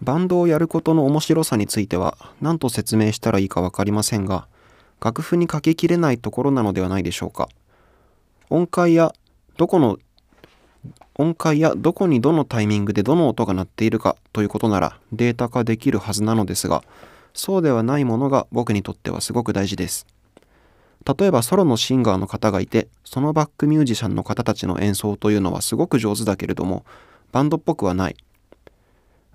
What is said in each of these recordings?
バンドをやることの面白さについては何と説明したらいいか分かりませんが楽譜に書ききれないところなのではないでしょうか。音階やどこの音階やどこにどのタイミングでどの音が鳴っているかということならデータ化できるはずなのですがそうではないものが僕にとってはすごく大事です。例えばソロのシンガーの方がいてそのバックミュージシャンの方たちの演奏というのはすごく上手だけれどもバンドっぽくはない。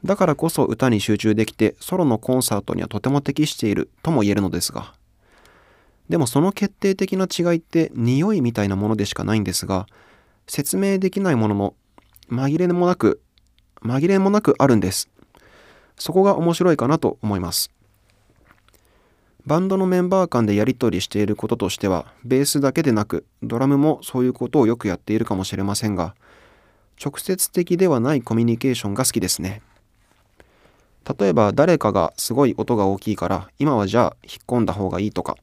だからこそ歌に集中できてソロのコンサートにはとても適しているとも言えるのですが。でもその決定的な違いって匂いみたいなものでしかないんですが説明できないものの紛れもなく紛れもなくあるんです。そこが面白いかなと思います。バンドのメンバー間でやり取りしていることとしてはベースだけでなくドラムもそういうことをよくやっているかもしれませんが直接的ではないコミュニケーションが好きですね。例えば誰かがすごい音が大きいから今はじゃあ引っ込んだ方がいいとか。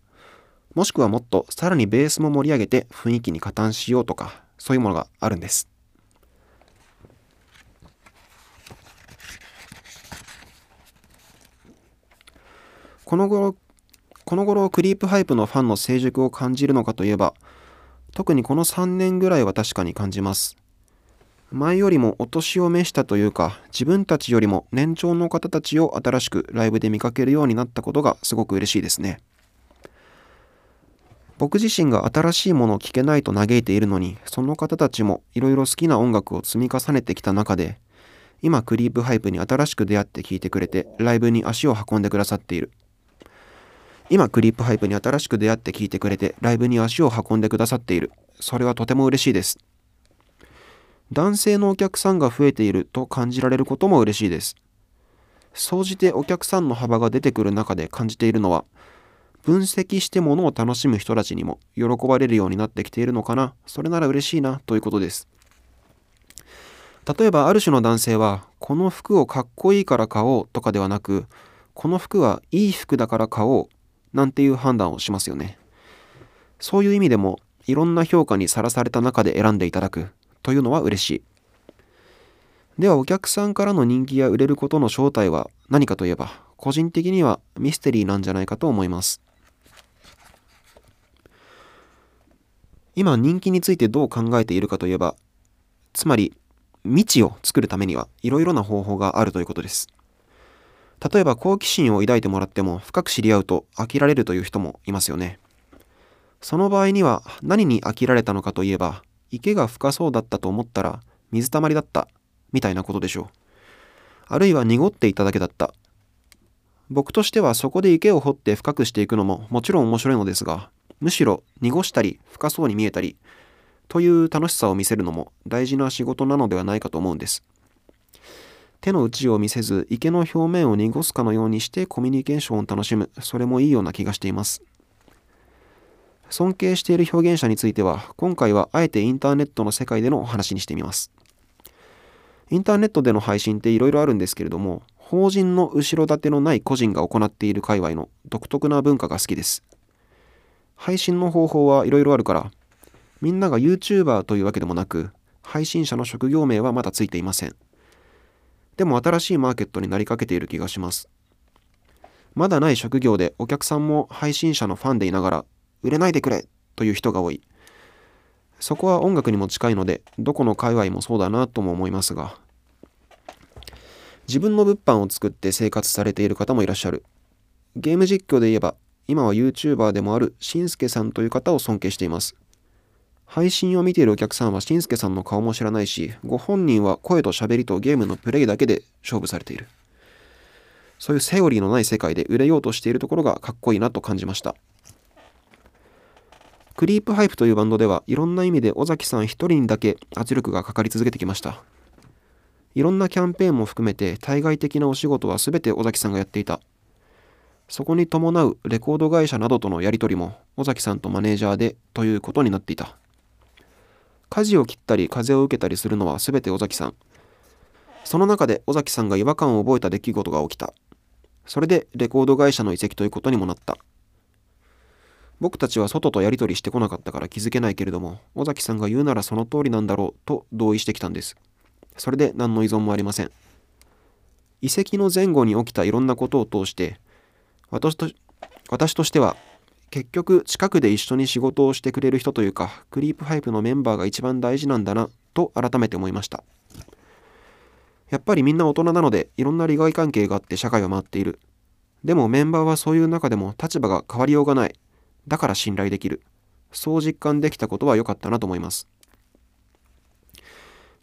もしくはもっとさらにベースも盛り上げて雰囲気に加担しようとかそういうものがあるんです。この頃この頃クリープハイプのファンの成熟を感じるのかといえば特にこの3年ぐらいは確かに感じます。前よりもお年を召したというか自分たちよりも年長の方たちを新しくライブで見かけるようになったことがすごく嬉しいですね。僕自身が新しいものを聴けないと嘆いているのにその方たちもいろいろ好きな音楽を積み重ねてきた中で今クリープハイプに新しく出会って聴いてくれてライブに足を運んでくださっている。今クリープハイプに新しく出会って聴いてくれてライブに足を運んでくださっている。それはとても嬉しいです。男性のお客さんが増えていると感じられることも嬉しいです。総じてお客さんの幅が出てくる中で感じているのは分析してものを楽しむ人たちにも喜ばれるようになってきているのかな。それなら嬉しいなということです。例えばある種の男性はこの服をかっこいいから買おうとかではなくこの服はいい服だから買おうなんていう判断をしますよね。そういう意味でもいろんな評価にさらされた中で選んでいただく。というのは嬉しい。ではお客さんからの人気や売れることの正体は何かといえば個人的にはミステリーなんじゃないかと思います。今人気についてどう考えているかといえばつまり未知を作るためにはいろいろな方法があるということです。例えば好奇心を抱いてもらっても深く知り合うと飽きられるという人もいますよね。その場合には何に飽きられたのかといえば池が深そうだったと思ったら水たまりだったみたいなことでしょう。あるいは濁っていただけだった。僕としてはそこで池を掘って深くしていくのももちろん面白いのですがむしろ濁したり深そうに見えたりという楽しさを見せるのも大事な仕事なのではないかと思うんです。手の内を見せず池の表面を濁すかのようにしてコミュニケーションを楽しむそれもいいような気がしています尊敬している表現者については今回はあえてインターネットの世界でのお話にしてみます。インターネットでの配信っていろいろあるんですけれども法人の後ろ盾のない個人が行っている界隈の独特な文化が好きです。配信の方法はいろいろあるからみんなが YouTuber というわけでもなく配信者の職業名はまだついていません。でも新しいマーケットになりかけている気がします。まだない職業でお客さんも配信者のファンでいながら売れないでくれという人が多い。そこは音楽にも近いのでどこの界隈もそうだなとも思いますが自分の物販を作って生活されている方もいらっしゃる。ゲーム実況で言えば今は YouTuber でもあるしんすけさんという方を尊敬しています。配信を見ているお客さんはしんすけさんの顔も知らないし、ご本人は声と喋りとゲームのプレイだけで勝負されている。そういうセオリーのない世界で売れようとしているところがかっこいいなと感じました。クリープハイプというバンドではいろんな意味で尾崎さん一人にだけ圧力がかかり続けてきました。いろんなキャンペーンも含めて対外的なお仕事は全て尾崎さんがやっていた。そこに伴うレコード会社などとのやり取りも尾崎さんとマネージャーでということになっていた。舵を切ったり風を受けたりするのは全て尾崎さんその中で尾崎さんが違和感を覚えた出来事が起きたそれでレコード会社の移籍ということにもなった僕たちは外とやり取りしてこなかったから気づけないけれども尾崎さんが言うならその通りなんだろうと同意してきたんです。それで何の依存もありません。遺跡の前後に起きたいろんなことを通して私と私としては結局近くで一緒に仕事をしてくれる人というかクリープハイプのメンバーが一番大事なんだなと改めて思いました。やっぱりみんな大人なのでいろんな利害関係があって社会は回っている。でもメンバーはそういう中でも立場が変わりようがない。だから信頼できる。そう実感できたことは良かったなと思います。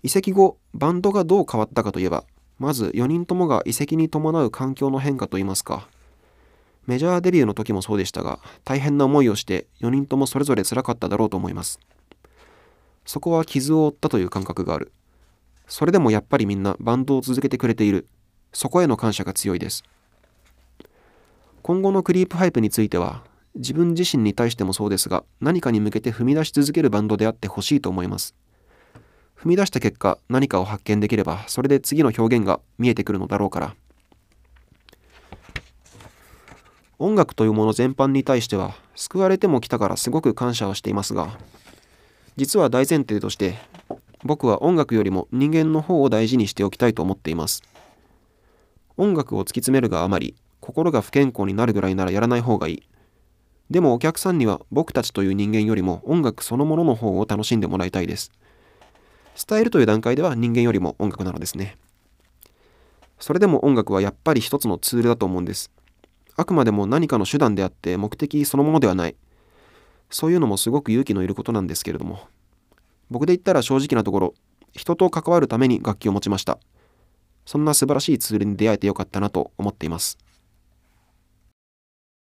移籍後バンドがどう変わったかといえばまず4人ともが移籍に伴う環境の変化といいますか。メジャーデビューの時もそうでしたが大変な思いをして4人ともそれぞれ辛かっただろうと思います。そこは傷を負ったという感覚がある。それでもやっぱりみんなバンドを続けてくれている。そこへの感謝が強いです。今後のクリープハイプについては自分自身に対してもそうですが何かに向けて踏み出し続けるバンドであってほしいと思います。踏み出した結果何かを発見できればそれで次の表現が見えてくるのだろうから。音楽というもの全般に対しては救われても来たからすごく感謝はしていますが実は大前提として僕は音楽よりも人間の方を大事にしておきたいと思っています。音楽を突き詰めるがあまり心が不健康になるぐらいならやらない方がいい。でもお客さんには僕たちという人間よりも音楽そのものの方を楽しんでもらいたいです伝えるという段階では人間よりも音楽なのですねそれでも音楽はやっぱり一つのツールだと思うんですあくまでも何かの手段であって目的そのものではない。そういうのもすごく勇気のいることなんですけれども。僕で言ったら正直なところ、人と関わるために楽器を持ちました。そんな素晴らしいツールに出会えてよかったなと思っています。